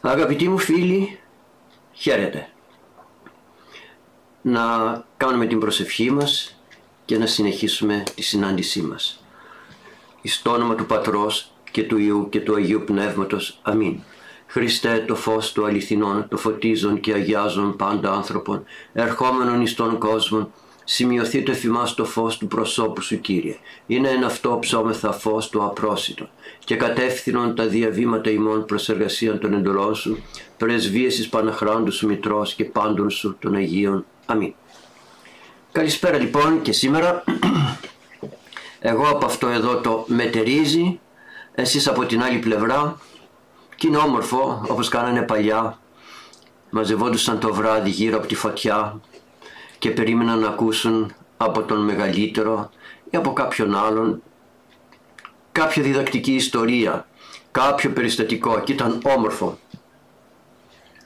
Αγαπητοί μου φίλοι, χαίρετε. Να κάνουμε την προσευχή μας και να συνεχίσουμε τη συνάντησή μας. Εις το όνομα του Πατρός και του Ιού και του Αγίου Πνεύματος. Αμήν. Χριστέ το φως του αληθινών, το φωτίζον και αγιάζον πάντα άνθρωπον, ερχόμενον εις τον κόσμο, σημειωθεί το εφημάς το φως του προσώπου σου Κύριε. Είναι ένα αυτό ψώμεθα φως του απρόσιτο και κατεύθυνον τα διαβήματα ημών προς εργασία των εντολών σου, πρεσβείες εις Παναχράντου σου Μητρός και πάντων σου των Αγίων. Αμήν. Καλησπέρα λοιπόν και σήμερα εγώ από αυτό εδώ το μετερίζει, εσείς από την άλλη πλευρά και είναι όμορφο όπως κάνανε παλιά μαζευόντουσαν το βράδυ γύρω από τη φωτιά και περίμεναν να ακούσουν από τον μεγαλύτερο ή από κάποιον άλλον κάποια διδακτική ιστορία, κάποιο περιστατικό και ήταν όμορφο.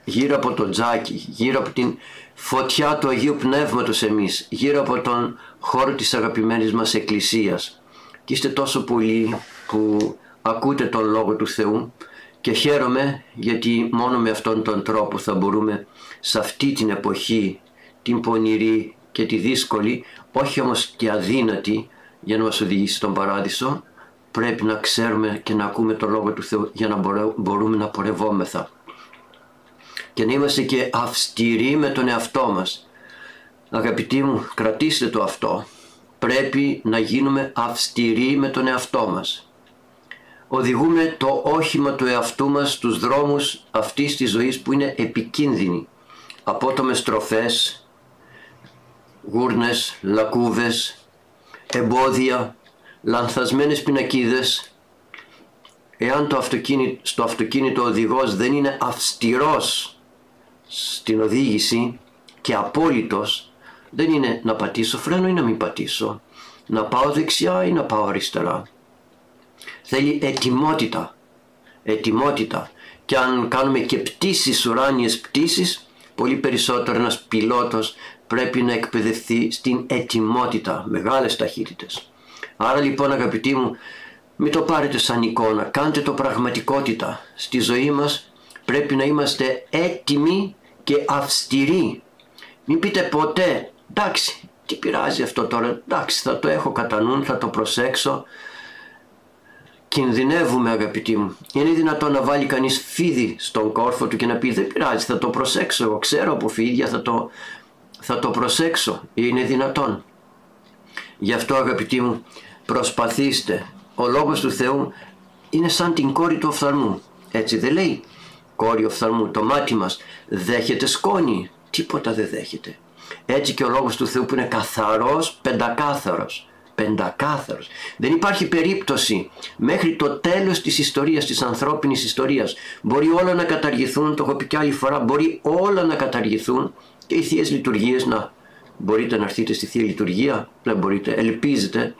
Γύρω από το τζάκι, γύρω από την φωτιά του Αγίου Πνεύματος εμείς, γύρω από τον χώρο της αγαπημένης μας Εκκλησίας. Και είστε τόσο πολλοί που ακούτε τον Λόγο του Θεού και χαίρομαι γιατί μόνο με αυτόν τον τρόπο θα μπορούμε σε αυτή την εποχή την πονηρή και τη δύσκολη, όχι όμως και αδύνατη για να μας οδηγήσει στον Παράδεισο, πρέπει να ξέρουμε και να ακούμε το Λόγο του Θεού για να μπορούμε να πορευόμεθα. Και να είμαστε και αυστηροί με τον εαυτό μας. Αγαπητοί μου, κρατήστε το αυτό. Πρέπει να γίνουμε αυστηροί με τον εαυτό μας. Οδηγούμε το όχημα του εαυτού μας στους δρόμους αυτής της ζωής που είναι επικίνδυνοι. Απότομες στροφές, γούρνες, λακκούβες, εμπόδια, λανθασμένες πινακίδες. Εάν το αυτοκίνητο, στο αυτοκίνητο οδηγός δεν είναι αυστηρός στην οδήγηση και απόλυτος, δεν είναι να πατήσω φρένο ή να μην πατήσω, να πάω δεξιά ή να πάω αριστερά. Θέλει ετοιμότητα, ετοιμότητα. Και αν κάνουμε και πτήσεις, ουράνιες πτήσεις, πολύ περισσότερο ένας πιλότος πρέπει να εκπαιδευτεί στην ετοιμότητα, μεγάλες ταχύτητες. Άρα λοιπόν αγαπητοί μου, μην το πάρετε σαν εικόνα, κάντε το πραγματικότητα. Στη ζωή μας πρέπει να είμαστε έτοιμοι και αυστηροί. Μην πείτε ποτέ, εντάξει, τι πειράζει αυτό τώρα, εντάξει θα το έχω κατά νου, θα το προσέξω. Κινδυνεύουμε αγαπητοί μου. Είναι δυνατόν να βάλει κανείς φίδι στον κόρφο του και να πει δεν πειράζει θα το προσέξω, εγώ ξέρω από φίδια θα το θα το προσέξω, είναι δυνατόν. Γι' αυτό αγαπητοί μου προσπαθήστε. Ο Λόγος του Θεού είναι σαν την κόρη του οφθαλμού. Έτσι δεν λέει κόρη οφθαλμού. Το μάτι μας δέχεται σκόνη. Τίποτα δεν δέχεται. Έτσι και ο Λόγος του Θεού που είναι καθαρός, πεντακάθαρος. Πεντακάθαρος. Δεν υπάρχει περίπτωση μέχρι το τέλος της ιστορίας, της ανθρώπινης ιστορίας. Μπορεί όλα να καταργηθούν, το έχω πει και άλλη φορά, μπορεί όλα να καταργηθούν και οι θείες λειτουργίες να μπορείτε να έρθετε στη Θεία Λειτουργία, δεν μπορείτε, ελπίζετε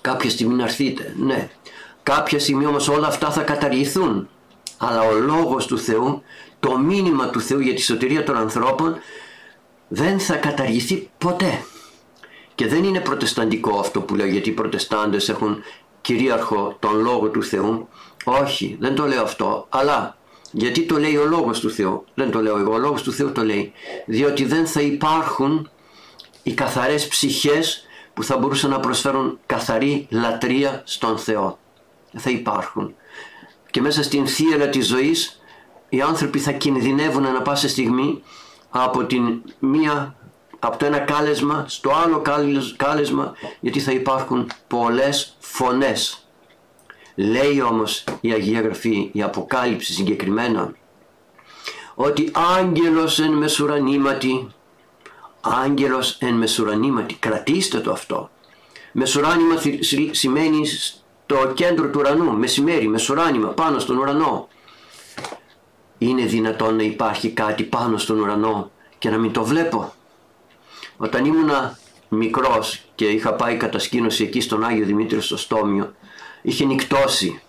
κάποια στιγμή να έρθετε, ναι. Κάποια στιγμή όμως όλα αυτά θα καταργηθούν, αλλά ο Λόγος του Θεού, το μήνυμα του Θεού για τη σωτηρία των ανθρώπων δεν θα καταργηθεί ποτέ. Και δεν είναι προτεσταντικό αυτό που λέω γιατί οι προτεστάντες έχουν κυρίαρχο τον Λόγο του Θεού. Όχι, δεν το λέω αυτό, αλλά γιατί το λέει ο Λόγος του Θεού; Δεν το λέω εγώ, ο Λόγος του Θεού το λέει. Διότι δεν θα υπάρχουν οι καθαρές ψυχές που θα μπορούσαν να προσφέρουν καθαρή λατρεία στον Θεό. Θα υπάρχουν. Και μέσα στην θύελα της ζωής οι άνθρωποι θα κινδυνεύουν ανα πάσα στιγμή από, την μία, από το ένα κάλεσμα στο άλλο κάλεσμα γιατί θα υπάρχουν πολλές φωνές Λέει όμως η Αγία Γραφή, η Αποκάλυψη συγκεκριμένα, ότι άγγελος εν μεσουρανήματι, άγγελος εν μεσουρανήματι, κρατήστε το αυτό. Μεσουράνημα σημαίνει στο κέντρο του ουρανού, μεσημέρι, μεσουράνημα, πάνω στον ουρανό. Είναι δυνατόν να υπάρχει κάτι πάνω στον ουρανό και να μην το βλέπω; Όταν ήμουνα μικρός και είχα πάει κατασκήνωση εκεί στον Άγιο Δημήτριο στο Στόμιο, είχε νυχτώσει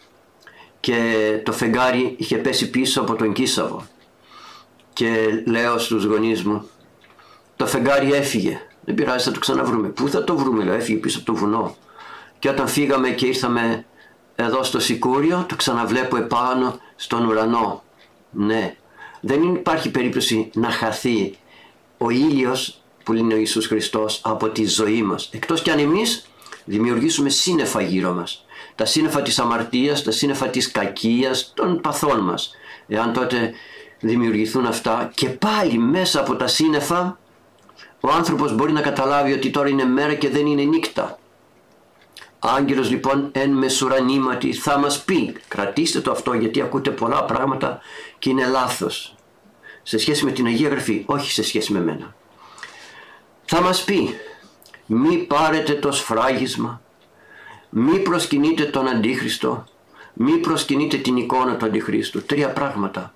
και το φεγγάρι είχε πέσει πίσω από τον Κίσαβο. Και λέω στους γονείς μου το φεγγάρι έφυγε. Δεν πειράζει θα το ξαναβρούμε πού θα το βρούμε λέω έφυγε πίσω από το βουνό και όταν φύγαμε και ήρθαμε εδώ στο Σικούριο το ξαναβλέπω επάνω στον ουρανό. Ναι, δεν υπάρχει περίπτωση να χαθεί ο ήλιος που είναι ο Ιησούς Χριστός από τη ζωή μας. Εκτός κι αν εμείς δημιουργήσουμε σύννεφα γύρω μας. Τα σύννεφα της αμαρτίας, τα σύννεφα της κακίας, των παθών μας. Εάν τότε δημιουργηθούν αυτά και πάλι μέσα από τα σύννεφα ο άνθρωπος μπορεί να καταλάβει ότι τώρα είναι μέρα και δεν είναι νύχτα. Άγγελος λοιπόν εν μεσουρανήματι θα μας πει, κρατήστε το αυτό γιατί ακούτε πολλά πράγματα και είναι λάθος. Σε σχέση με την Αγία Γραφή, όχι σε σχέση με μένα. Θα μας πει, μη πάρετε το σφράγισμα, μη προσκυνείτε τον Αντίχριστο, μη προσκυνείτε την εικόνα του Αντιχρίστου. Τρία πράγματα.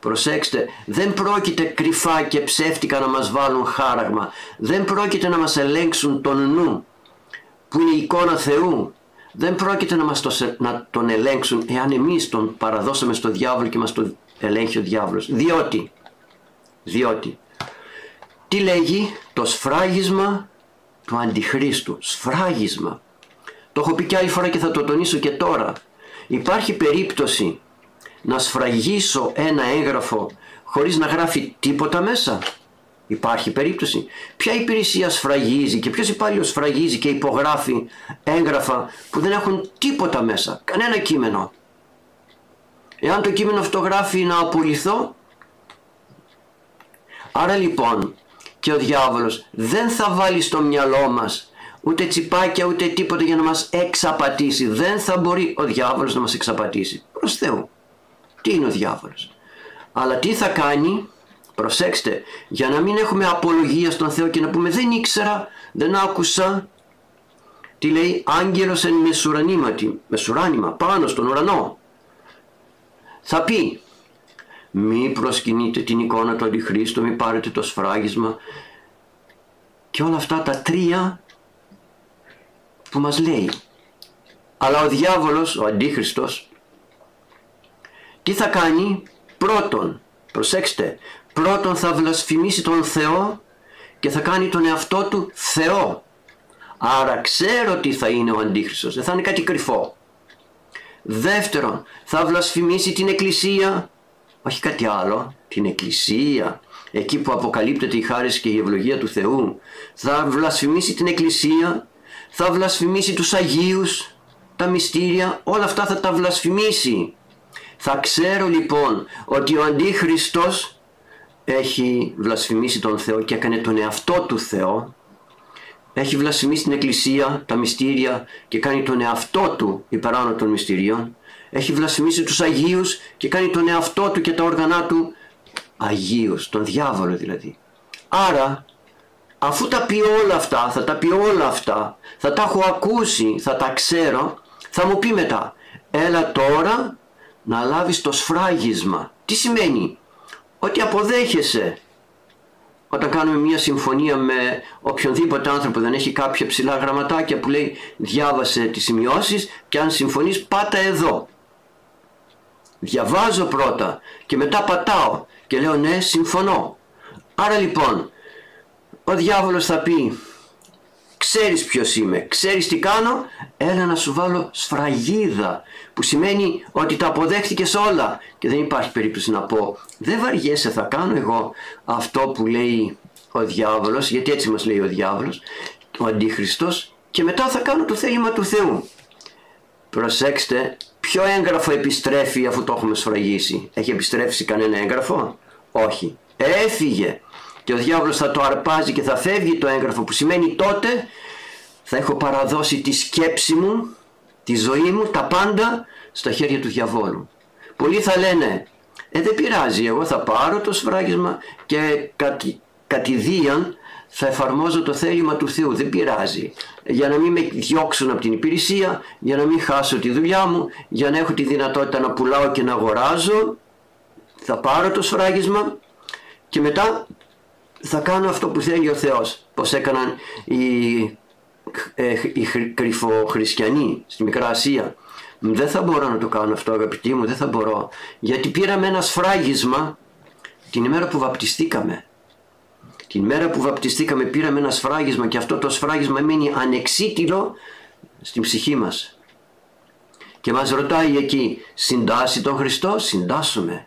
Προσέξτε, δεν πρόκειται κρυφά και ψεύτικα να μας βάλουν χάραγμα. Δεν πρόκειται να μας ελέγξουν τον νου, που είναι η εικόνα Θεού. Δεν πρόκειται να μας το, να τον ελέγξουν εάν εμείς τον παραδώσαμε στο διάβολο και μας το ελέγχει ο διάβολος. Διότι, διότι, τι λέγει το σφράγισμα του Αντιχρίστου; Σφράγισμα. Το έχω πει και άλλη φορά και θα το τονίσω και τώρα. Υπάρχει περίπτωση να σφραγίσω ένα έγγραφο χωρίς να γράφει τίποτα μέσα; Υπάρχει περίπτωση. Ποια υπηρεσία σφραγίζει και ποιος υπάλληλος σφραγίζει και υπογράφει έγγραφα που δεν έχουν τίποτα μέσα; Κανένα κείμενο. Εάν το κείμενο αυτό γράφει να απολυθώ. Άρα λοιπόν και ο διάβολος δεν θα βάλει στο μυαλό μας ούτε τσιπάκια ούτε τίποτα για να μας εξαπατήσει. Δεν θα μπορεί ο διάβολος να μας εξαπατήσει. Προς Θεού. Τι είναι ο διάβολος; Αλλά τι θα κάνει, προσέξτε, για να μην έχουμε απολογία στον Θεό και να πούμε δεν ήξερα, δεν άκουσα. Τι λέει, άγγελος εν μεσουρανήματι, μεσουράνημα, πάνω στον ουρανό. Θα πει, μη προσκυνείτε την εικόνα του Αντιχρίστου, μη πάρετε το σφράγισμα και όλα αυτά τα τρία που μας λέει. Αλλά ο διάβολος, ο Αντίχριστος, τι θα κάνει; Πρώτον, προσέξτε, πρώτον θα βλασφημίσει τον Θεό και θα κάνει τον εαυτό του Θεό. Άρα ξέρω τι θα είναι ο Αντίχριστος, δεν θα είναι κάτι κρυφό. Δεύτερον, θα βλασφημίσει την Εκκλησία, όχι κάτι άλλο, την Εκκλησία, εκεί που αποκαλύπτεται η χάρη και η ευλογία του Θεού. Θα βλασφημίσει την Εκκλησία, θα βλασφημίσει τους Αγίους, τα μυστήρια, όλα αυτά θα τα βλασφημίσει. Θα ξέρω λοιπόν ότι ο Αντίχριστος έχει βλασφημίσει τον Θεό και έκανε τον εαυτό του Θεό έχει βλασφημίσει την Εκκλησία, τα μυστήρια και κάνει τον εαυτό του υπεράνω των μυστηρίων έχει βλασφημίσει τους Αγίους και κάνει τον εαυτό του και τα όργανά του Αγίους, τον διάβολο δηλαδή άρα αφού τα πει όλα αυτά, θα τα πει όλα αυτά θα τα έχω ακούσει, θα τα ξέρω θα μου πει μετά έλα τώρα να λάβεις το σφράγισμα. Τι σημαίνει; Ότι αποδέχεσαι όταν κάνουμε μια συμφωνία με οποιονδήποτε άνθρωπο δεν έχει κάποια ψηλά γραμματάκια που λέει διάβασε τις σημειώσεις και αν συμφωνείς πάτα εδώ. Διαβάζω πρώτα και μετά πατάω και λέω ναι συμφωνώ. Άρα λοιπόν ο διάβολος θα πει ξέρεις ποιος είμαι, ξέρεις τι κάνω, έλα να σου βάλω σφραγίδα που σημαίνει ότι τα αποδέχτηκες όλα και δεν υπάρχει περίπτωση να πω δεν βαριέσαι θα κάνω εγώ αυτό που λέει ο διάβολος γιατί έτσι μας λέει ο διάβολος ο αντίχριστος και μετά θα κάνω το θέλημα του Θεού προσέξτε ποιο έγγραφο επιστρέφει αφού το έχουμε σφραγίσει; Έχει επιστρέψει κανένα έγγραφο; Όχι έφυγε και ο διάβολος θα το αρπάζει και θα φεύγει το έγγραφο που σημαίνει τότε θα έχω παραδώσει τη σκέψη μου, τη ζωή μου, τα πάντα στα χέρια του διαβόλου. Πολλοί θα λένε, ε δεν πειράζει, εγώ θα πάρω το σφράγισμα και κατη, κατηδίαν θα εφαρμόζω το θέλημα του Θεού, δεν πειράζει. Για να μην με διώξουν από την υπηρεσία, για να μην χάσω τη δουλειά μου, για να έχω τη δυνατότητα να πουλάω και να αγοράζω, θα πάρω το σφράγισμα και μετά θα κάνω αυτό που θέλει ο Θεός. Πως έκαναν οι, ε, οι κρυφοχριστιανοί στη Μικρά Ασία. Δεν θα μπορώ να το κάνω αυτό αγαπητοί μου, δεν θα μπορώ. Γιατί πήραμε ένα σφράγισμα την ημέρα που βαπτιστήκαμε. Την ημέρα που βαπτιστήκαμε πήραμε ένα σφράγισμα και αυτό το σφράγισμα μείνει ανεξίτηλο στην ψυχή μας. Και μας ρωτάει εκεί, συντάσσει τον Χριστό, συντάσσουμε.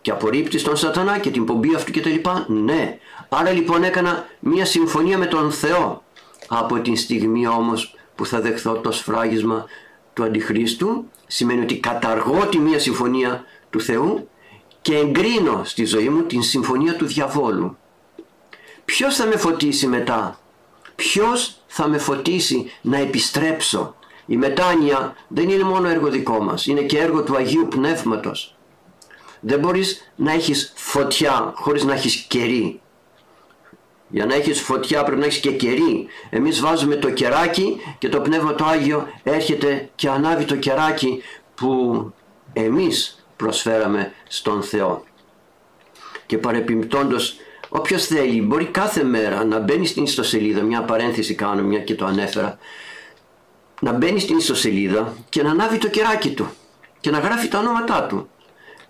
και απορρίπτεις τον σατανά και την πομπή αυτού κτλ. Ναι. Άρα λοιπόν έκανα μια συμφωνία με τον Θεό. Από την στιγμή όμως που θα δεχθώ το σφράγισμα του Αντιχρίστου σημαίνει ότι καταργώ τη μία συμφωνία του Θεού και εγκρίνω στη ζωή μου την συμφωνία του διαβόλου. Ποιος θα με φωτίσει μετά, ποιος θα με φωτίσει να επιστρέψω; Η μετάνοια δεν είναι μόνο έργο δικό μας, είναι και έργο του Αγίου Πνεύματος. Δεν μπορείς να έχεις φωτιά χωρίς να έχεις κερί. Για να έχεις φωτιά πρέπει να έχεις και κερί. Εμείς βάζουμε το κεράκι και το Πνεύμα το Άγιο έρχεται και ανάβει το κεράκι που εμείς προσφέραμε στον Θεό. Και παρεπιπτόντος όποιος θέλει μπορεί κάθε μέρα να μπαίνει στην ιστοσελίδα, μια παρένθεση κάνω μια και το ανέφερα, να μπαίνει στην ιστοσελίδα και να ανάβει το κεράκι του και να γράφει τα ονόματά του.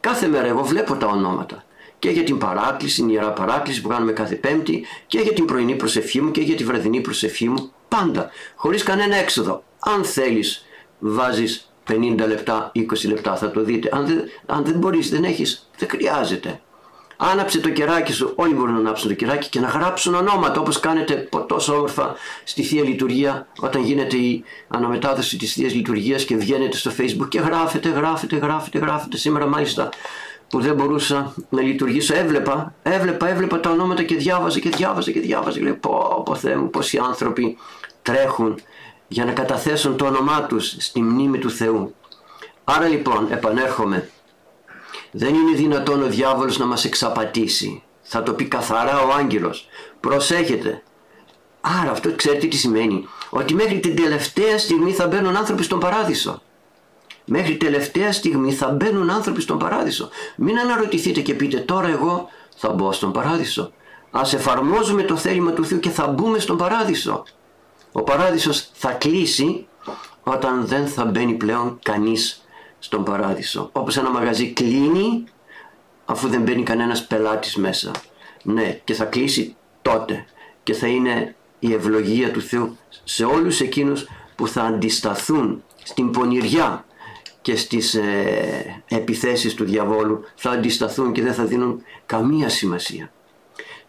Κάθε μέρα εγώ βλέπω τα ονόματα και για την παράκληση, την ιερά παράκληση που κάνουμε κάθε Πέμπτη και για την πρωινή προσευχή μου και για τη βραδινή προσευχή μου. Πάντα, χωρίς κανένα έξοδο. Αν θέλεις βάζεις 50 λεπτά, 20 λεπτά θα το δείτε. Αν δεν, αν δεν μπορείς, δεν έχεις, δεν χρειάζεται. Άναψε το κεράκι σου, όλοι μπορούν να ανάψουν το κεράκι και να γράψουν ονόματα όπως κάνετε τόσο όμορφα στη Θεία Λειτουργία όταν γίνεται η αναμετάδοση της Θείας Λειτουργίας και βγαίνετε στο facebook και γράφετε, γράφετε, γράφετε, γράφετε. Σήμερα μάλιστα που δεν μπορούσα να λειτουργήσω έβλεπα, έβλεπα, έβλεπα τα ονόματα και διάβαζα και διάβαζα και διάβαζα και λέω πω, πω Θεέ μου, πόσοι άνθρωποι τρέχουν για να καταθέσουν το όνομά τους στη μνήμη του Θεού. Άρα λοιπόν επανέρχομαι δεν είναι δυνατόν ο διάβολος να μας εξαπατήσει. Θα το πει καθαρά ο άγγελος. Προσέχετε. Άρα αυτό ξέρετε τι σημαίνει. Ότι μέχρι την τελευταία στιγμή θα μπαίνουν άνθρωποι στον παράδεισο. Μέχρι τελευταία στιγμή θα μπαίνουν άνθρωποι στον παράδεισο. Μην αναρωτηθείτε και πείτε τώρα εγώ θα μπω στον παράδεισο. Ας εφαρμόζουμε το θέλημα του Θεού και θα μπούμε στον παράδεισο. Ο παράδεισος θα κλείσει όταν δεν θα μπαίνει πλέον κανείς στον παράδεισο. Όπως ένα μαγαζί κλείνει αφού δεν μπαίνει κανένας πελάτης μέσα. Ναι, και θα κλείσει τότε και θα είναι η ευλογία του Θεού σε όλους εκείνους που θα αντισταθούν στην πονηριά και στις ε, επιθέσεις του διαβόλου θα αντισταθούν και δεν θα δίνουν καμία σημασία.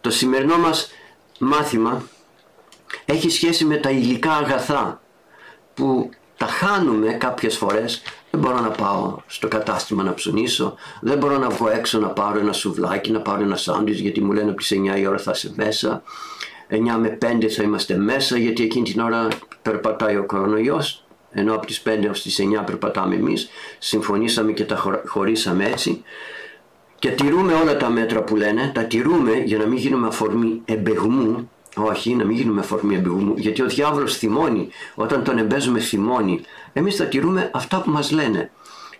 Το σημερινό μας μάθημα έχει σχέση με τα υλικά αγαθά που τα χάνουμε κάποιες φορές δεν μπορώ να πάω στο κατάστημα να ψωνίσω, δεν μπορώ να βγω έξω να πάρω ένα σουβλάκι, να πάρω ένα σάντουιτς γιατί μου λένε από τις 9 η ώρα θα είσαι μέσα, 9 με 5 θα είμαστε μέσα γιατί εκείνη την ώρα περπατάει ο κορονοϊός, ενώ από τις 5 ως τις 9 περπατάμε εμείς, συμφωνήσαμε και τα χωρίσαμε έτσι. Και τηρούμε όλα τα μέτρα που λένε, τα τηρούμε για να μην γίνουμε αφορμή εμπεγμού όχι, να μην γίνουμε αφορμή εμπειρού γιατί ο διάβολος θυμώνει. Όταν τον εμπέζουμε θυμώνει. Εμείς θα τηρούμε αυτά που μας λένε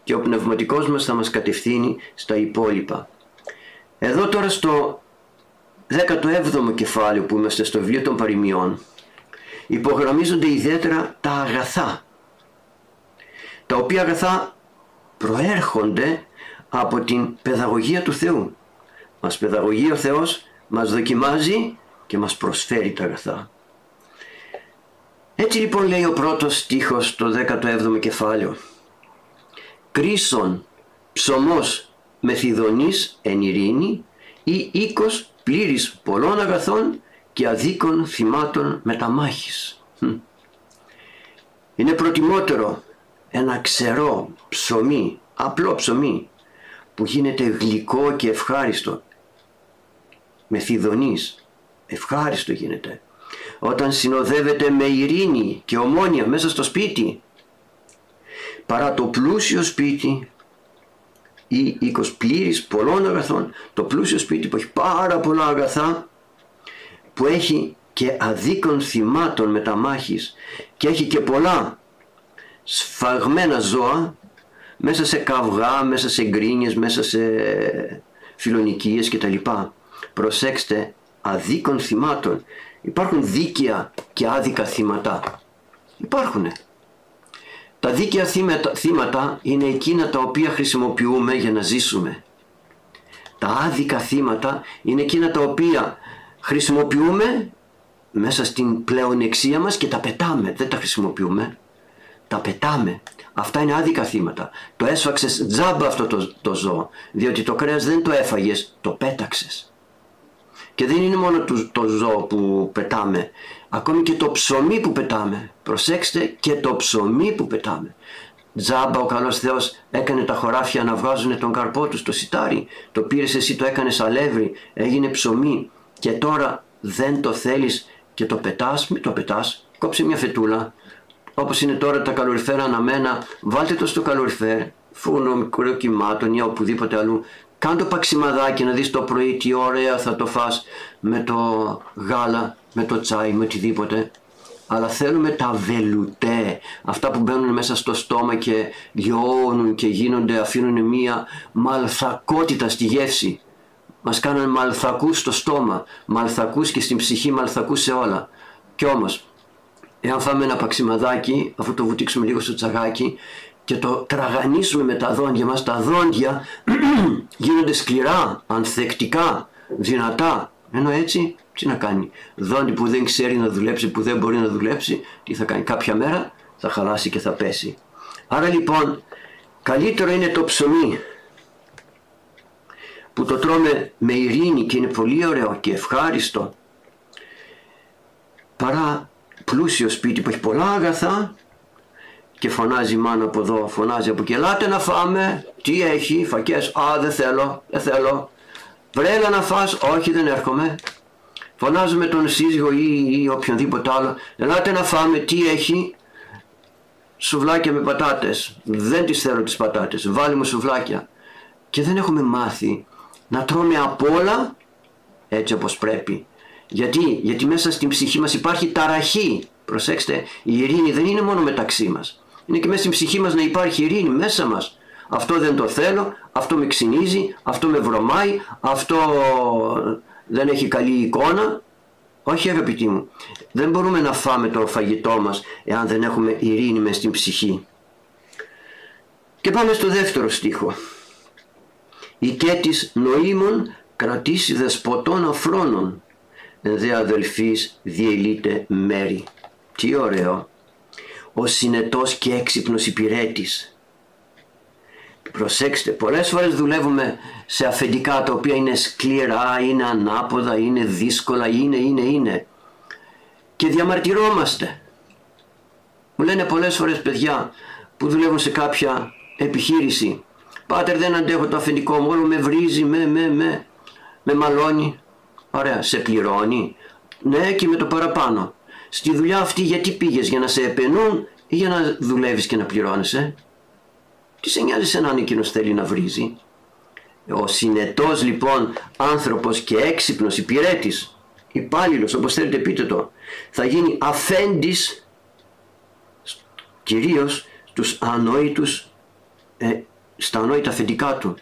και ο πνευματικός μας θα μας κατευθύνει στα υπόλοιπα. Εδώ τώρα στο 17ο κεφάλαιο που είμαστε στο βιβλίο των παροιμιών υπογραμμίζονται ιδιαίτερα τα αγαθά τα οποία αγαθά προέρχονται από την παιδαγωγία του Θεού. Μας παιδαγωγεί ο Θεός, μας δοκιμάζει και μας προσφέρει τα αγαθά. Έτσι λοιπόν λέει ο πρώτος στίχος το 17ο κεφάλαιο. Κρίσον ψωμός μεθυδονής εν ειρήνη ή οίκος πλήρης πολλών αγαθών και αδίκων θυμάτων μεταμάχης. Είναι προτιμότερο ένα ξερό ψωμί, απλό ψωμί που γίνεται γλυκό και ευχάριστο μεθυδονής ευχάριστο γίνεται. Όταν συνοδεύεται με ειρήνη και ομόνια μέσα στο σπίτι, παρά το πλούσιο σπίτι ή οίκος πλήρης πολλών αγαθών, το πλούσιο σπίτι που έχει πάρα πολλά αγαθά, που έχει και αδίκων θυμάτων μεταμάχης και έχει και πολλά σφαγμένα ζώα μέσα σε καυγά, μέσα σε γκρίνιες, μέσα σε φιλονικίες κτλ. Προσέξτε αδίκων θυμάτων. Υπάρχουν δίκαια και άδικα θύματα. Υπάρχουν. Τα δίκαια θύματα είναι εκείνα τα οποία χρησιμοποιούμε για να ζήσουμε. Τα άδικα θύματα είναι εκείνα τα οποία χρησιμοποιούμε μέσα στην πλεονεξία μας και τα πετάμε, δεν τα χρησιμοποιούμε. τα πετάμε. Αυτά είναι άδικα θύματα. Το έσφαξες τζάμπα αυτό το, το ζώο, διότι το κρέας δεν το έφαγες, το πέταξες. Και δεν είναι μόνο το, το ζώο που πετάμε, ακόμη και το ψωμί που πετάμε. Προσέξτε και το ψωμί που πετάμε. Τζάμπα ο καλός Θεός έκανε τα χωράφια να βγάζουν τον καρπό του στο σιτάρι. Το πήρες εσύ το έκανες αλεύρι, έγινε ψωμί και τώρα δεν το θέλεις και το πετάς, μην το πετάς, κόψε μια φετούλα. Όπως είναι τώρα τα καλοριφέρ αναμένα, βάλτε το στο καλοριφέρ, φούρνο μικρό κυμάτων ή οπουδήποτε αλλού. Κάν το παξιμαδάκι να δεις το πρωί τι ωραία θα το φας με το γάλα, με το τσάι, με οτιδήποτε αλλά θέλουμε τα βελουτέ, αυτά που μπαίνουν μέσα στο στόμα και λιώνουν και γίνονται, αφήνουν μία μαλθακότητα στη γεύση. Μας κάνουν μαλθακούς στο στόμα, μαλθακούς και στην ψυχή, μαλθακούς σε όλα. Κι όμως, εάν φάμε ένα παξιμαδάκι, αφού το βουτήξουμε λίγο στο τσαγάκι και το τραγανίσουμε με τα δόντια μας, τα δόντια γίνονται σκληρά, ανθεκτικά, δυνατά, ενώ έτσι τι να κάνει; Δόντι που δεν ξέρει να δουλέψει, που δεν μπορεί να δουλέψει, τι θα κάνει; Κάποια μέρα θα χαλάσει και θα πέσει. Άρα λοιπόν καλύτερο είναι το ψωμί που το τρώμε με ειρήνη και είναι πολύ ωραίο και ευχάριστο παρά πλούσιο σπίτι που έχει πολλά αγαθά και φωνάζει η μάνα από εδώ, φωνάζει από εκεί, ελάτε να φάμε, τι έχει, φακές, α δεν θέλω, δεν θέλω, βρέλα να φας, όχι δεν έρχομαι, φωνάζουμε τον σύζυγο ή, ή οποιονδήποτε άλλο, ελάτε να φάμε, τι έχει, σουβλάκια με πατάτες, δεν τις θέλω τις πατάτες, βάλει μου σουβλάκια και δεν έχουμε μάθει να τρώμε απ' όλα έτσι όπως πρέπει. Γιατί, γιατί μέσα στην ψυχή μας υπάρχει ταραχή. Προσέξτε, η ειρήνη δεν είναι μόνο μεταξύ μας. Είναι και μέσα στην ψυχή μας να υπάρχει ειρήνη μέσα μας. Αυτό δεν το θέλω, αυτό με ξυνίζει, αυτό με βρωμάει, αυτό δεν έχει καλή εικόνα. Όχι αγαπητοί μου, δεν μπορούμε να φάμε το φαγητό μας εάν δεν έχουμε ειρήνη μες στην ψυχή. Και πάμε στο δεύτερο στίχο. «Η κέτης νοήμων κρατήσει δεσποτών αφρόνων, δε αδελφής διελείται μέρη». Τι ωραίο. Ο συνετός και έξυπνος υπηρέτης Προσέξτε, πολλές φορές δουλεύουμε σε αφεντικά τα οποία είναι σκληρά, είναι ανάποδα, είναι δύσκολα, είναι, είναι, είναι. Και διαμαρτυρόμαστε. Μου λένε πολλές φορές παιδιά που δουλεύουν σε κάποια επιχείρηση. Πάτερ δεν αντέχω το αφεντικό μου, όλο με βρίζει, με, με, με, με μαλώνει. Ωραία, σε πληρώνει. Ναι και με το παραπάνω. Στη δουλειά αυτή γιατί πήγες, για να σε επενούν ή για να δουλεύεις και να πληρώνεσαι; Τι σε νοιάζει σε έναν εκείνος θέλει να βρίζει; Ο συνετός λοιπόν άνθρωπος και έξυπνος υπηρέτης, υπάλληλος, όπως θέλετε πείτε το, θα γίνει αφέντης κυρίως στους ανόητους, ε, στα ανόητα αφεντικά του.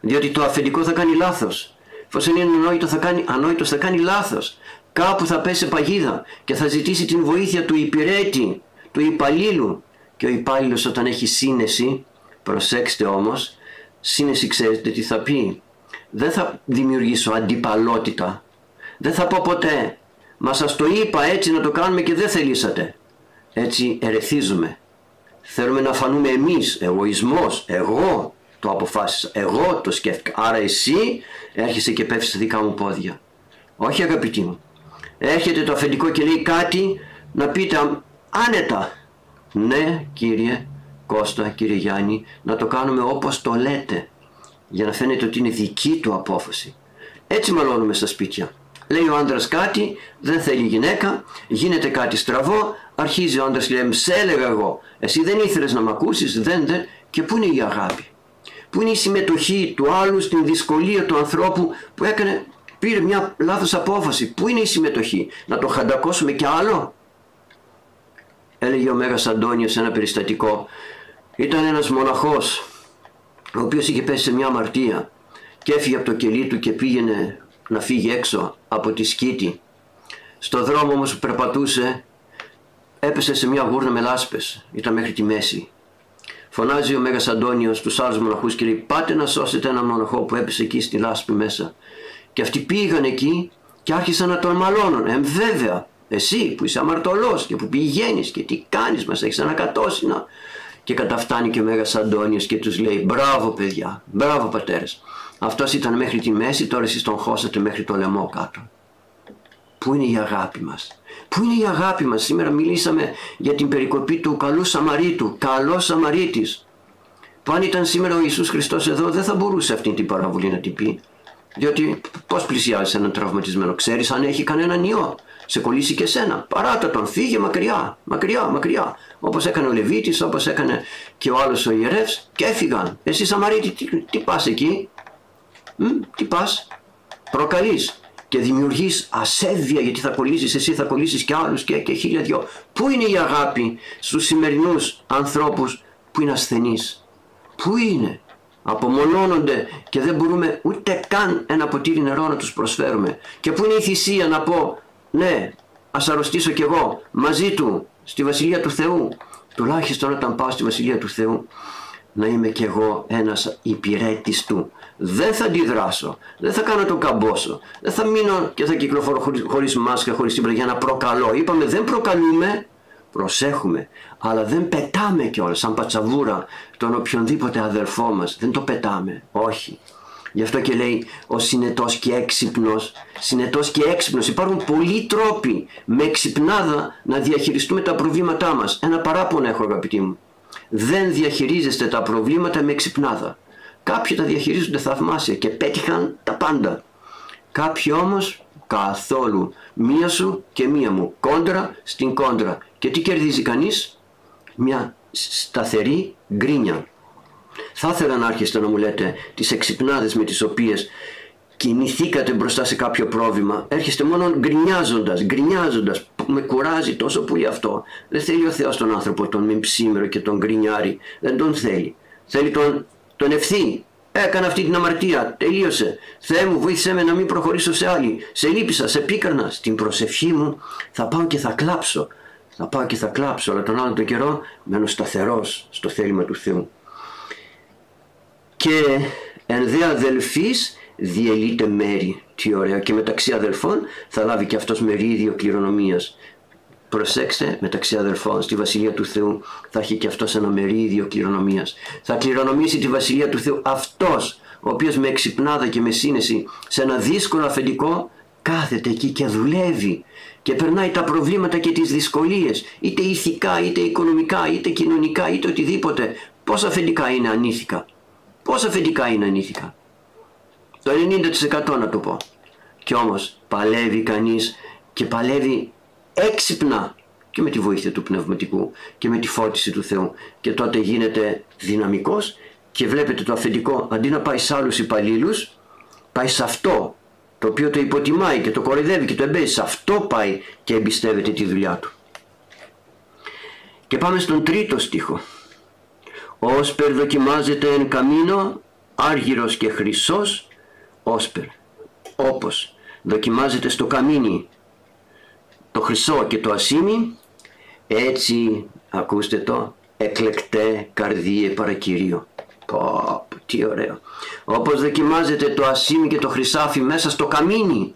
Διότι το αφεντικό θα κάνει λάθος. Εφόσον είναι ανόητο θα κάνει, ανόητος θα κάνει λάθος. Κάπου θα πέσει παγίδα και θα ζητήσει την βοήθεια του υπηρέτη, του υπαλλήλου. Και ο υπάλληλος όταν έχει σύνεση Προσέξτε όμως, σύνεση ξέρετε τι θα πει. Δεν θα δημιουργήσω αντιπαλότητα. Δεν θα πω ποτέ, μα σας το είπα έτσι να το κάνουμε και δεν θελήσατε. Έτσι ερεθίζουμε. Θέλουμε να φανούμε εμείς, εγωισμός, εγώ το αποφάσισα, εγώ το σκέφτηκα. Άρα εσύ έρχεσαι και πέφτεις στα δικά μου πόδια. Όχι αγαπητοί μου. Έρχεται το αφεντικό και λέει κάτι να πείτε άνετα. Ναι κύριε, Κώστα, κύριε Γιάννη, να το κάνουμε όπως το λέτε, για να φαίνεται ότι είναι δική του απόφαση. Έτσι μαλώνουμε στα σπίτια. Λέει ο άντρας κάτι, δεν θέλει η γυναίκα, γίνεται κάτι στραβό, αρχίζει ο άντρας και λέει: Σε έλεγα εγώ, εσύ δεν ήθελες να μ' ακούσεις, δεν, δεν. Και πού είναι η αγάπη, πού είναι η συμμετοχή του άλλου στην δυσκολία του ανθρώπου που έκανε, πήρε μια λάθος απόφαση. Πού είναι η συμμετοχή, να το χαντακώσουμε κι άλλο; Έλεγε ο Μέγας Αντώνιος σε ένα περιστατικό ήταν ένας μοναχός ο οποίος είχε πέσει σε μια αμαρτία και έφυγε από το κελί του και πήγαινε να φύγει έξω από τη σκήτη. Στο δρόμο όμως που περπατούσε έπεσε σε μια γούρνα με λάσπες, ήταν μέχρι τη μέση. Φωνάζει ο Μέγας Αντώνιος τους άλλους μοναχούς και λέει πάτε να σώσετε ένα μοναχό που έπεσε εκεί στη λάσπη μέσα. Και αυτοί πήγαν εκεί και άρχισαν να τον μαλώνουν. Ε, βέβαια, Εσύ που είσαι αμαρτωλός και που πηγαίνεις και τι κάνεις μας έχεις ανακατώσει να... Και καταφτάνει και ο Μέγας Αντώνιος και τους λέει μπράβο παιδιά, μπράβο πατέρες. Αυτός ήταν μέχρι τη μέση, τώρα εσείς τον χώσατε μέχρι το λαιμό κάτω. Πού είναι η αγάπη μας; Πού είναι η αγάπη μας; Σήμερα μιλήσαμε για την περικοπή του καλού Σαμαρίτου. Καλός Σαμαρίτης. Που αν ήταν σήμερα ο Ιησούς Χριστός εδώ δεν θα μπορούσε αυτή την παραβολή να την πει. Διότι πώς πλησιάζει έναν τραυματισμένο; Ξέρεις αν έχει κανέναν ιό. Σε κολλήσει και σένα. Παράτα τον. Φύγε μακριά. Μακριά, μακριά. Όπως έκανε ο Λεβίτης, όπως έκανε και ο άλλος ο ιερεύς. Και έφυγαν. Εσύ Σαμαρίτη τι, τι πας εκεί; Μ, τι πας; Προκαλείς και δημιουργείς ασέβεια γιατί θα κολλήσεις εσύ, θα κολλήσεις και άλλους και, και χίλια δυο. Πού είναι η αγάπη στους σημερινούς ανθρώπους που είναι ασθενείς; Πού είναι; Απομονώνονται και δεν μπορούμε ούτε καν ένα ποτήρι νερό να τους προσφέρουμε. Και πού είναι η θυσία να πω ναι ας αρρωστήσω κι εγώ μαζί του στη Βασιλεία του Θεού. Τουλάχιστον όταν πάω στη Βασιλεία του Θεού να είμαι κι εγώ ένας υπηρέτης του δεν θα αντιδράσω, δεν θα κάνω τον καμπόσο, δεν θα μείνω και θα κυκλοφορώ χωρίς, χωρίς μάσκα, χωρίς τίποτα για να προκαλώ. Είπαμε δεν προκαλούμε, προσέχουμε, αλλά δεν πετάμε κιόλας σαν πατσαβούρα τον οποιονδήποτε αδερφό μας. Δεν το πετάμε, όχι. Γι' αυτό και λέει ο συνετός και έξυπνος, συνετός και έξυπνος. Υπάρχουν πολλοί τρόποι με εξυπνάδα να διαχειριστούμε τα προβλήματά μας. Ένα παράπονο έχω αγαπητοί μου. Δεν διαχειρίζεστε τα προβλήματα με εξυπνάδα. Κάποιοι τα διαχειρίζονται θαυμάσια και πέτυχαν τα πάντα. Κάποιοι όμως καθόλου. Μία σου και μία μου. Κόντρα στην κόντρα. Και τι κερδίζει κανείς; Μια σταθερή γκρίνια. Θα ήθελα να άρχιστε να μου λέτε τις εξυπνάδες με τις οποίες κινηθήκατε μπροστά σε κάποιο πρόβλημα. Έρχεστε μόνο γκρινιάζοντας, γκρινιάζοντας. Με κουράζει τόσο πολύ αυτό. Δεν θέλει ο Θεός τον άνθρωπο τον μιμψήμερο και τον γκρινιάρι. Δεν τον θέλει. Θέλει τον τον ευθύ. Έκανα αυτή την αμαρτία. Τελείωσε. Θεέ μου, βοήθησέ με να μην προχωρήσω σε άλλη. Σε λύπησα, σε πίκρανα. Στην προσευχή μου θα πάω και θα κλάψω. Θα πάω και θα κλάψω, αλλά τον άλλο τον καιρό μένω σταθερός στο θέλημα του Θεού. Και εν δε αδελφής διελείται μέρη. Τι ωραία. Και μεταξύ αδελφών θα λάβει και αυτός μερίδιο κληρονομίας προσέξτε μεταξύ αδελφών στη Βασιλεία του Θεού θα έχει και αυτός ένα μερίδιο κληρονομίας. Θα κληρονομήσει τη Βασιλεία του Θεού αυτός ο οποίος με εξυπνάδα και με σύνεση σε ένα δύσκολο αφεντικό κάθεται εκεί και δουλεύει και περνάει τα προβλήματα και τις δυσκολίες είτε ηθικά είτε οικονομικά είτε κοινωνικά είτε οτιδήποτε. Πόσα αφεντικά είναι ανήθικα; Πόσα αφεντικά είναι ανήθικα; Το 90% να το πω. Και όμως παλεύει κανείς και παλεύει έξυπνα και με τη βοήθεια του πνευματικού και με τη φώτιση του Θεού. Και τότε γίνεται δυναμικός και βλέπετε το αφεντικό αντί να πάει σε άλλους υπαλλήλους, πάει σε αυτό το οποίο το υποτιμάει και το κοροϊδεύει και το εμπέζει. Σε αυτό πάει και εμπιστεύεται τη δουλειά του. Και πάμε στον τρίτο στίχο. Όσπερ δοκιμάζεται εν καμίνο άργυρος και χρυσός όσπερ όπως δοκιμάζεται στο καμίνι το χρυσό και το ασίμι έτσι ακούστε το εκλεκτέ καρδίε παρακυρίο πω τι ωραίο. Όπως δοκιμάζεται το ασίμι και το χρυσάφι μέσα στο καμίνι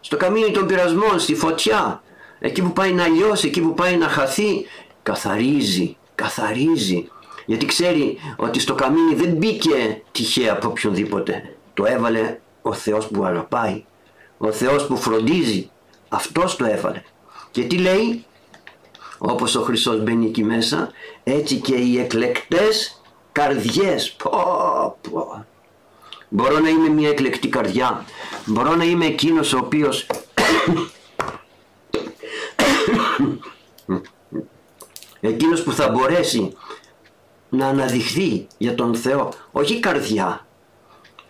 στο καμίνι των πειρασμών, στη φωτιά εκεί που πάει να λιώσει, εκεί που πάει να χαθεί καθαρίζει, καθαρίζει. Γιατί ξέρει ότι στο καμίνι δεν μπήκε τυχαία από οποιονδήποτε. Το έβαλε ο Θεός που αγαπάει ο Θεός που φροντίζει. Αυτός το έβαλε και τι λέει, όπως ο Χριστός μπαίνει εκεί μέσα, έτσι και οι εκλεκτές καρδιές. Πω, πω. Μπορώ να είμαι μια εκλεκτή καρδιά. Μπορώ να είμαι εκείνος ο οποίος εκείνος που θα μπορέσει να αναδειχθεί για τον Θεό. Όχι καρδιά.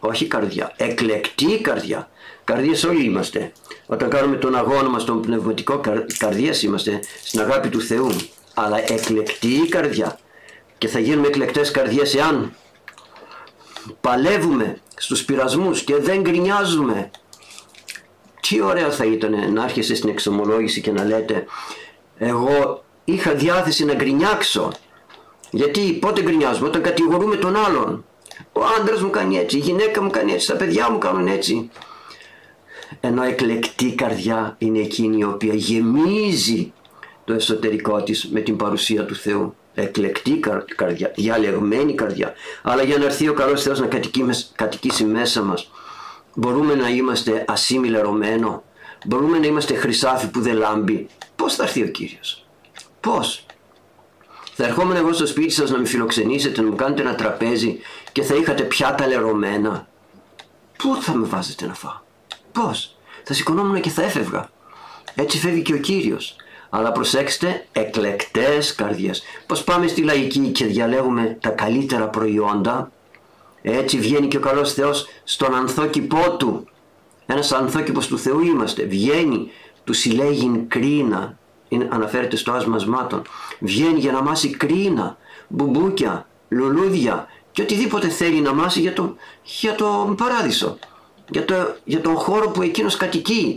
Όχι καρδιά. Εκλεκτή καρδιά. Καρδίες όλοι είμαστε. Όταν κάνουμε τον αγώνα μας, τον πνευματικό καρ, καρδίας είμαστε, στην αγάπη του Θεού. Αλλά εκλεκτή καρδιά. Και θα γίνουμε εκλεκτές καρδιές εάν παλεύουμε στους πειρασμούς και δεν γκρινιάζουμε. Τι ωραία θα ήταν να άρχισε στην εξομολόγηση και να λέτε εγώ είχα διάθεση να γκρινιάξω. Γιατί πότε γκρινιάζουμε; Όταν κατηγορούμε τον άλλον. Ο άντρας μου κάνει έτσι, η γυναίκα μου κάνει έτσι, τα παιδιά μου κάνουν έτσι ενώ εκλεκτή καρδιά είναι εκείνη η οποία γεμίζει το εσωτερικό της με την παρουσία του Θεού. Εκλεκτή καρδιά, διαλεγμένη καρδιά. Αλλά για να έρθει ο καλός Θεός να κατοικήσει μέσα μας, μπορούμε να είμαστε ασήμι λερωμένο, μπορούμε να είμαστε χρυσάφι που δεν λάμπει. Πώς θα έρθει ο Κύριος, πώς; Θα ερχόμουν εγώ στο σπίτι σας να με φιλοξενήσετε, να μου κάνετε ένα τραπέζι και θα είχατε πιάτα λερωμένα. Πού θα με βάζετε να φάω; Πώς; Θα σηκωνόμουν και θα έφευγα. Έτσι φεύγει και ο Κύριος. Αλλά προσέξτε, εκλεκτές καρδιές. Πώς πάμε στη λαϊκή και διαλέγουμε τα καλύτερα προϊόντα. Έτσι βγαίνει και ο καλός Θεός στον ανθόκηπό του. Ένας ανθόκηπος του Θεού είμαστε. Βγαίνει, του συλλέγει κρίνα. Είναι, αναφέρεται στο άσμασμάτων. Βγαίνει για να μάσει κρίνα, μπουμπούκια, λουλούδια και οτιδήποτε θέλει να μάσει για, το, για τον παράδεισο για, το, για τον χώρο που εκείνος κατοικεί.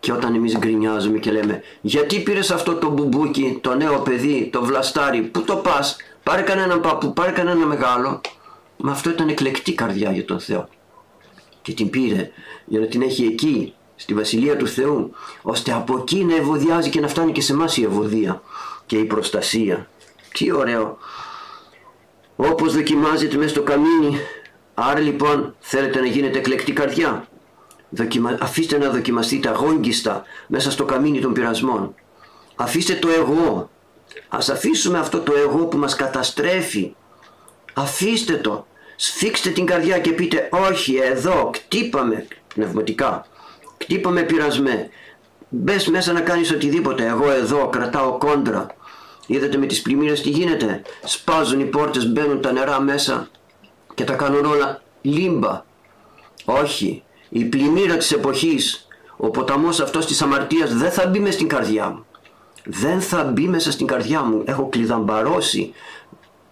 Και όταν εμείς γκρινιάζουμε και λέμε γιατί πήρες αυτό το μπουμπούκι, το νέο παιδί, το βλαστάρι, πού το πας, πάρε κανέναν παππού, πάρε κανένα μεγάλο. Μα αυτό ήταν εκλεκτή καρδιά για τον Θεό. Και την πήρε για να την έχει εκεί, στη Βασιλεία του Θεού, ώστε από εκεί να ευωδιάζει και να φτάνει και σε εμάς η ευωδία και η προστασία. Τι ωραίο. Όπως δοκιμάζεται μέσα στο καμίνι Άρα λοιπόν θέλετε να γίνετε εκλεκτή καρδιά. Δοκιμα... Αφήστε να δοκιμαστείτε αγόγγιστα μέσα στο καμίνι των πειρασμών. Αφήστε το εγώ. Ας αφήσουμε αυτό το εγώ που μας καταστρέφει. Αφήστε το. Σφίξτε την καρδιά και πείτε όχι εδώ κτύπαμε πνευματικά. Κτύπαμε πειρασμέ. Μπες μέσα να κάνεις οτιδήποτε. Εγώ εδώ κρατάω κόντρα. Είδατε με τις πλημμύρες τι γίνεται. Σπάζουν οι πόρτες, μπαίνουν τα νερά μέσα και τα κάνουν όλα λίμπα. Όχι, η πλημμύρα της εποχής, ο ποταμός αυτός της αμαρτίας δεν θα μπει μέσα στην καρδιά μου. Δεν θα μπει μέσα στην καρδιά μου. Έχω κλειδαμπαρώσει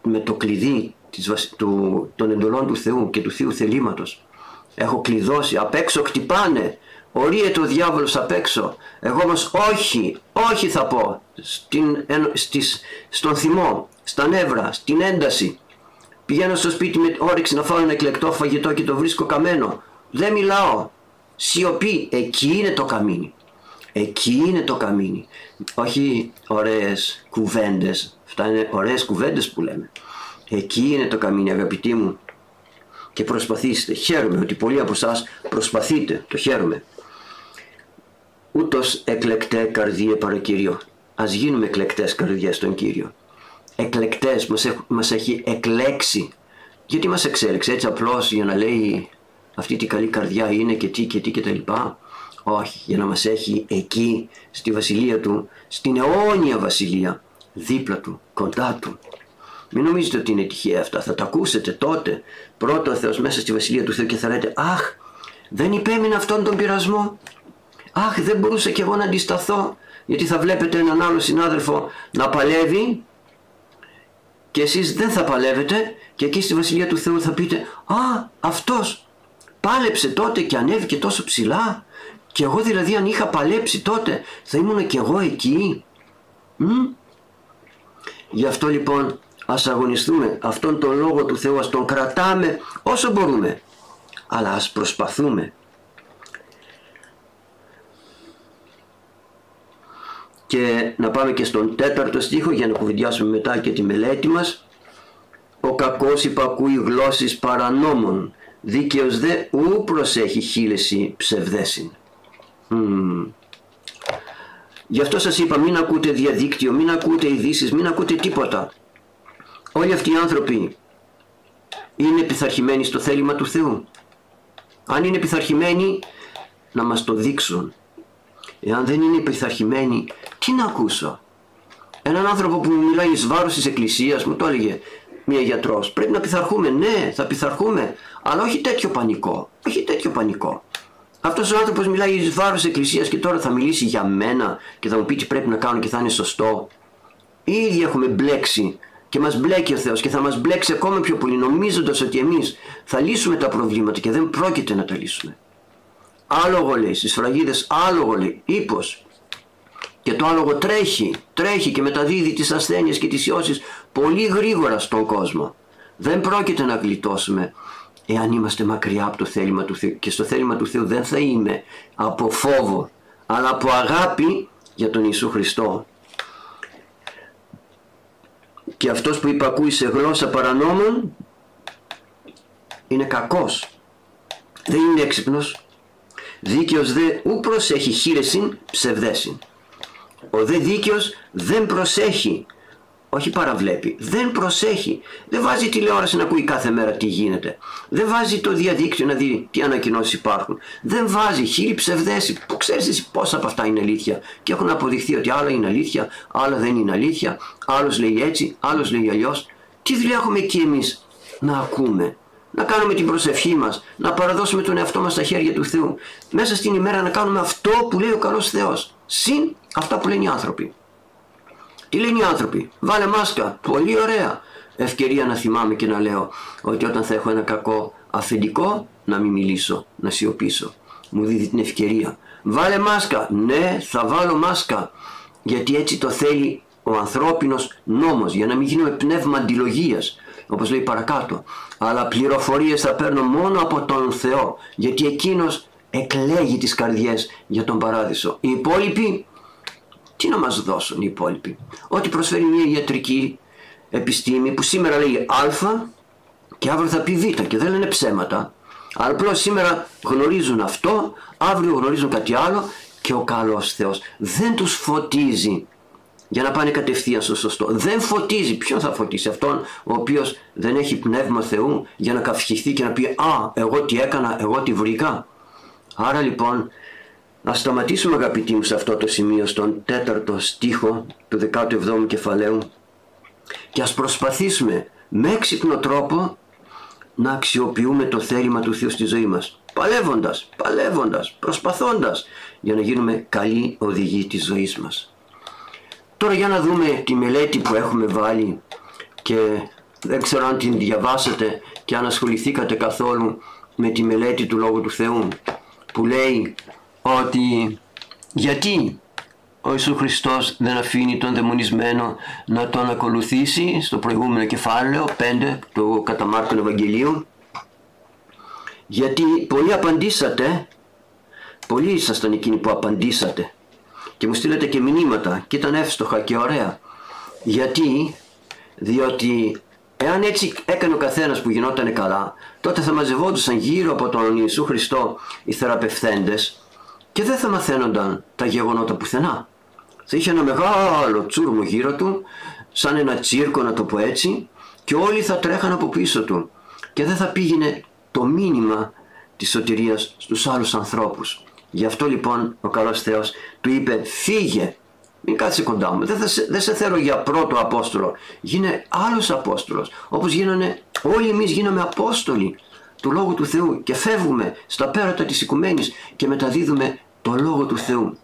με το κλειδί της, του, των εντολών του Θεού και του Θείου θελήματος. Έχω κλειδώσει, απ' έξω κτυπάνε, ορίεται ο διάβολος απ' έξω. Εγώ όμως όχι, όχι θα πω, στην, στις, στον θυμό, στα νεύρα, στην ένταση. Πηγαίνω στο σπίτι με όρεξη να φάω ένα εκλεκτό φαγητό και το βρίσκω καμένο. Δεν μιλάω. Σιωπή. Εκεί είναι το καμίνι. Εκεί είναι το καμίνι. Όχι ωραίες κουβέντες. Αυτά είναι ωραίες κουβέντες που λέμε. Εκεί είναι το καμίνι αγαπητοί μου. Και προσπαθήστε. Χαίρομαι ότι πολλοί από εσάς προσπαθείτε. Το χαίρομαι. Ούτως εκλεκτέ καρδίε παρακύριο. Ας γίνουμε εκλεκτές καρδιές στον Κύριο εκλεκτές, μας, μας έχει εκλέξει. Γιατί μας εξέλεξε έτσι απλώς για να λέει αυτή τη καλή καρδιά είναι και τι και τι και τα λοιπά. Όχι, για να μας έχει εκεί στη βασιλεία του, στην αιώνια βασιλεία, δίπλα του, κοντά του. Μην νομίζετε ότι είναι τυχαία αυτά, θα τα ακούσετε τότε. Πρώτο ο Θεός μέσα στη βασιλεία του Θεού και θα λέτε «Αχ, δεν υπέμεινα αυτόν τον πειρασμό. Αχ, δεν μπορούσα κι εγώ να αντισταθώ». Γιατί θα βλέπετε έναν άλλο συνάδελφο να παλεύει και εσείς δεν θα παλεύετε και εκεί στη Βασιλεία του Θεού θα πείτε «Α, αυτός πάλεψε τότε και ανέβηκε τόσο ψηλά. Και εγώ δηλαδή αν είχα παλέψει τότε θα ήμουν και εγώ εκεί». Μ; Γι' αυτό λοιπόν ας αγωνιστούμε αυτόν τον Λόγο του Θεού, ας τον κρατάμε όσο μπορούμε. Αλλά ας προσπαθούμε και να πάμε και στον τέταρτο στίχο για να κουβεντιάσουμε μετά και τη μελέτη μας. Ο κακός υπακούει γλώσσης παρανόμων δίκαιος δε ου προσέχει χείλεση ψευδέσιν mm. γι' αυτό σας είπα μην ακούτε διαδίκτυο μην ακούτε ειδήσεις, μην ακούτε τίποτα όλοι αυτοί οι άνθρωποι είναι πειθαρχημένοι στο θέλημα του Θεού. Αν είναι πειθαρχημένοι να μας το δείξουν. Εάν δεν είναι πειθαρχημένοι, τι να ακούσω; Έναν άνθρωπο που μιλάει εις βάρος της εκκλησίας μου το έλεγε μία γιατρός. Πρέπει να πειθαρχούμε. Ναι, θα πειθαρχούμε. Αλλά όχι τέτοιο πανικό. Όχι τέτοιο πανικό. Αυτός ο άνθρωπος μιλάει εις βάρος της εκκλησίας και τώρα θα μιλήσει για μένα και θα μου πει τι πρέπει να κάνω και θα είναι σωστό. Ήδη έχουμε μπλέξει και μας μπλέκει ο Θεός και θα μας μπλέξει ακόμα πιο πολύ νομίζοντας ότι εμείς θα λύσουμε τα προβλήματα και δεν πρόκειται να τα λύσουμε. Άλογο λέει, στις φραγίδες άλογο λέει, ύπος. Και το άλογο τρέχει, τρέχει και μεταδίδει τις ασθένειες και τις ιώσεις πολύ γρήγορα στον κόσμο. Δεν πρόκειται να γλιτώσουμε εάν είμαστε μακριά από το θέλημα του Θεού. Και στο θέλημα του Θεού δεν θα είμαι από φόβο, αλλά από αγάπη για τον Ιησού Χριστό. Και αυτός που υπακούει σε γλώσσα παρανόμων είναι κακός. Δεν είναι έξυπνος. Δίκαιος δε ου προσέχει χείρεσιν ψευδέσιν. Ο δε δίκαιος δεν προσέχει. Όχι παραβλέπει, δεν προσέχει, δεν βάζει τηλεόραση να ακούει κάθε μέρα τι γίνεται, δεν βάζει το διαδίκτυο να δει τι ανακοινώσεις υπάρχουν, δεν βάζει χίλιοι ψευδέσει που ξέρεις εσύ πόσα από αυτά είναι αλήθεια. Και έχουν αποδειχθεί ότι άλλα είναι αλήθεια, άλλα δεν είναι αλήθεια, άλλος λέει έτσι, άλλος λέει αλλιώς. Τι δουλειά έχουμε εκεί εμείς να ακούμε, να κάνουμε την προσευχή μας, να παραδώσουμε τον εαυτό μας στα χέρια του Θεού, μέσα στην ημέρα να κάνουμε αυτό που λέει ο καλός Θεός, συν αυτά που λένε οι άνθρωποι. Τι λένε οι άνθρωποι, βάλε μάσκα, πολύ ωραία. Ευκαιρία να θυμάμαι και να λέω ότι όταν θα έχω ένα κακό αφεντικό να μην μιλήσω, να σιωπήσω. Μου δίδει την ευκαιρία. Βάλε μάσκα, ναι θα βάλω μάσκα. Γιατί έτσι το θέλει ο ανθρώπινος νόμος για να μην γίνουμε πνεύμα αντιλογίας όπως λέει παρακάτω. Αλλά πληροφορίες θα παίρνω μόνο από τον Θεό γιατί εκείνος εκλέγει τις καρδιές για τον παράδεισο. Οι υπόλοιποι τι να μας δώσουν οι υπόλοιποι; Ό,τι προσφέρει μια ιατρική επιστήμη που σήμερα λέει Α και αύριο θα πει Β και δεν λένε ψέματα. Αλλά απλώς σήμερα γνωρίζουν αυτό, αύριο γνωρίζουν κάτι άλλο και ο καλός Θεός δεν τους φωτίζει για να πάνε κατευθείαν στο σωστό. Δεν φωτίζει. Ποιον θα φωτίσει; Αυτόν ο οποίος δεν έχει πνεύμα Θεού για να καυχηθεί και να πει «Α, εγώ τι έκανα, εγώ τι βρήκα». Άρα λοιπόν να σταματήσουμε αγαπητοί μου σε αυτό το σημείο στον τέταρτο στίχο του 17ου κεφαλαίου και ας προσπαθήσουμε με έξυπνο τρόπο να αξιοποιούμε το θέλημα του Θεού στη ζωή μας. Παλεύοντας, παλεύοντας, προσπαθώντας για να γίνουμε καλοί οδηγοί της ζωής μας. Τώρα για να δούμε τη μελέτη που έχουμε βάλει και δεν ξέρω αν την διαβάσατε και αν ασχοληθήκατε καθόλου με τη μελέτη του Λόγου του Θεού που λέει ότι γιατί ο Ιησούς Χριστός δεν αφήνει τον δαιμονισμένο να τον ακολουθήσει στο προηγούμενο κεφάλαιο 5 του κατά Μάρκον Ευαγγελίου; Γιατί πολλοί απαντήσατε πολλοί ήσασταν εκείνοι που απαντήσατε και μου στείλατε και μηνύματα και ήταν εύστοχα και ωραία. Γιατί; Διότι Εάν έτσι έκανε ο καθένας που γινόταν καλά, τότε θα μαζευόντουσαν γύρω από τον Ιησού Χριστό οι θεραπευθέντες και δεν θα μαθαίνονταν τα γεγονότα πουθενά. Θα είχε ένα μεγάλο τσούρμο γύρω του, σαν ένα τσίρκο να το πω έτσι, και όλοι θα τρέχαν από πίσω του και δεν θα πήγαινε το μήνυμα της σωτηρίας στους άλλους ανθρώπους. Γι' αυτό λοιπόν ο καλός Θεός του είπε φύγε, μην κάτσε κοντά μου, δεν, σε, δεν σε θέλω για πρώτο Απόστολο, γίνε άλλος Απόστολος, όπως γίνανε, όλοι εμείς γίναμε Απόστολοι του Λόγου του Θεού και φεύγουμε στα πέρατα της οικουμένης και μεταδίδουμε το Λόγο του Θεού.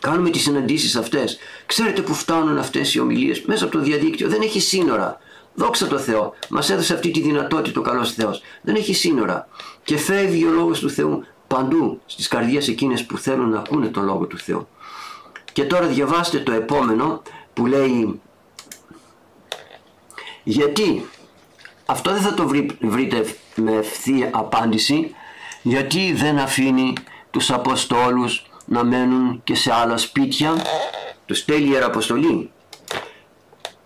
Κάνουμε τις συναντήσεις αυτές. Ξέρετε που φτάνουν αυτές οι ομιλίες; Μέσα από το διαδίκτυο. Δεν έχει σύνορα. Δόξα τω Θεώ. Μας έδωσε αυτή τη δυνατότητα ο καλός Θεός. Δεν έχει σύνορα. Και φεύγει ο Λόγος του Θεού παντού στις καρδιές εκείνες που θέλουν να ακούνε τον Λόγο του Θεού. Και τώρα διαβάστε το επόμενο που λέει γιατί αυτό δεν θα το βρείτε με ευθεία απάντηση. Γιατί δεν αφήνει τους Αποστόλους να μένουν και σε άλλα σπίτια τους στέλνει η Ιεραποστολή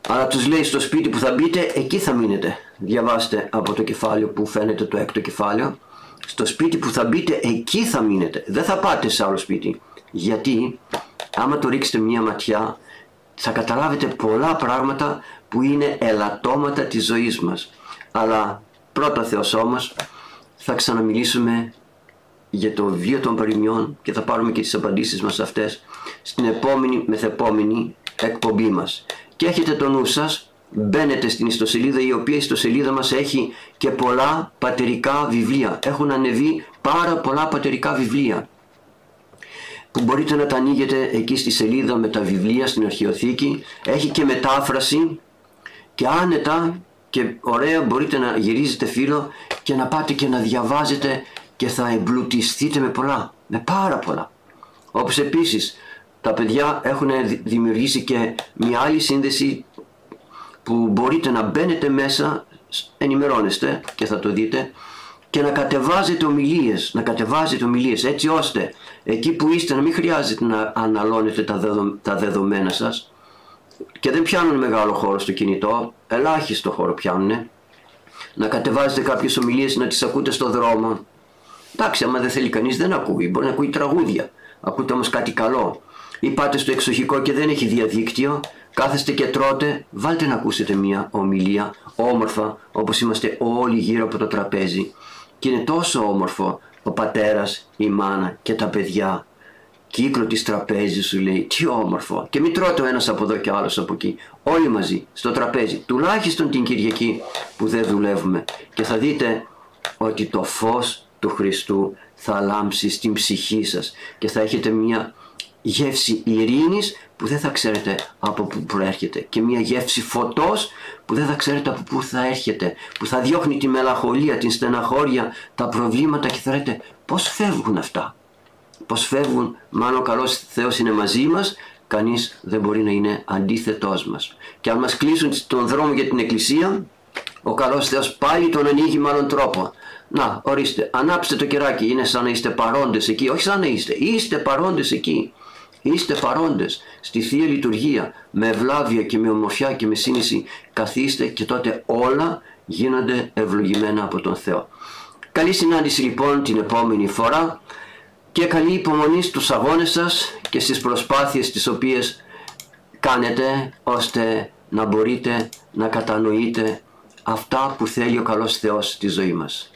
αλλά τους λέει στο σπίτι που θα μπείτε εκεί θα μείνετε διαβάστε από το κεφάλαιο που φαίνεται το έκτο κεφάλαιο. Στο σπίτι που θα μπείτε εκεί θα μείνετε δεν θα πάτε σε άλλο σπίτι. Γιατί άμα το ρίξετε μία ματιά θα καταλάβετε πολλά πράγματα που είναι ελαττώματα της ζωής μας αλλά πρώτα Θεός όμως θα ξαναμιλήσουμε για το βιβλίο των παροιμιών και θα πάρουμε και τις απαντήσεις μας αυτές στην επόμενη μεθεπόμενη εκπομπή μας. Και έχετε το νου σας, μπαίνετε στην ιστοσελίδα η οποία ιστοσελίδα μας έχει και πολλά πατερικά βιβλία. Έχουν ανεβεί πάρα πολλά πατερικά βιβλία που μπορείτε να τα ανοίγετε εκεί στη σελίδα με τα βιβλία στην αρχαιοθήκη. Έχει και μετάφραση και άνετα και ωραία μπορείτε να γυρίζετε φίλο και να πάτε και να διαβάζετε και θα εμπλουτιστείτε με πολλά, με πάρα πολλά. Όπως επίσης τα παιδιά έχουν δημιουργήσει και μια άλλη σύνδεση που μπορείτε να μπαίνετε μέσα, ενημερώνεστε και θα το δείτε, και να κατεβάζετε ομιλίες, να κατεβάζετε ομιλίες έτσι ώστε εκεί που είστε να μην χρειάζεται να αναλώνετε τα, τα δεδομένα σας. Και δεν πιάνουν μεγάλο χώρο στο κινητό, ελάχιστο χώρο πιάνουν να κατεβάζετε κάποιες ομιλίες να τις ακούτε στο δρόμο. Εντάξει άμα δεν θέλει κανείς δεν ακούει, μπορεί να ακούει τραγούδια. Ακούτε όμως κάτι καλό. Ή πάτε στο εξοχικό και δεν έχει διαδίκτυο. Κάθεστε και τρώτε, βάλτε να ακούσετε μια ομιλία όμορφα όπως είμαστε όλοι γύρω από το τραπέζι και είναι τόσο όμορφο ο πατέρας, η μάνα και τα παιδιά. Κύκλο της τραπέζι σου λέει τι όμορφο. Και μην τρώτε ο ένας από εδώ και ο άλλος από εκεί. Όλοι μαζί στο τραπέζι. Τουλάχιστον την Κυριακή που δεν δουλεύουμε. Και θα δείτε ότι το φως του Χριστού θα λάμψει στην ψυχή σας. Και θα έχετε μια γεύση ειρήνης που δεν θα ξέρετε από πού προέρχεται. Και μια γεύση φωτός που δεν θα ξέρετε από πού θα έρχεται που θα διώχνει τη μελαγχολία, την στεναχώρια, τα προβλήματα και θα λέτε πώς φεύγουν αυτά; Πως φεύγουν; Μάλλον ο καλός Θεός είναι μαζί μας κανείς δεν μπορεί να είναι αντίθετός μας και αν μας κλείσουν τον δρόμο για την εκκλησία ο καλός Θεός πάλι τον ανοίγει με άλλον τρόπο. Να ορίστε ανάψτε το κεράκι είναι σαν να είστε παρόντες εκεί. Όχι σαν να είστε είστε παρόντες εκεί Είστε παρόντες στη Θεία Λειτουργία με ευλάβεια και με ομορφιά και με σύνηση καθίστε και τότε όλα γίνονται ευλογημένα από τον Θεό. Καλή συνάντηση λοιπόν την επόμενη φορά και καλή υπομονή στους αγώνες σας και στις προσπάθειες τις οποίες κάνετε ώστε να μπορείτε να κατανοείτε αυτά που θέλει ο καλός Θεός στη ζωή μας.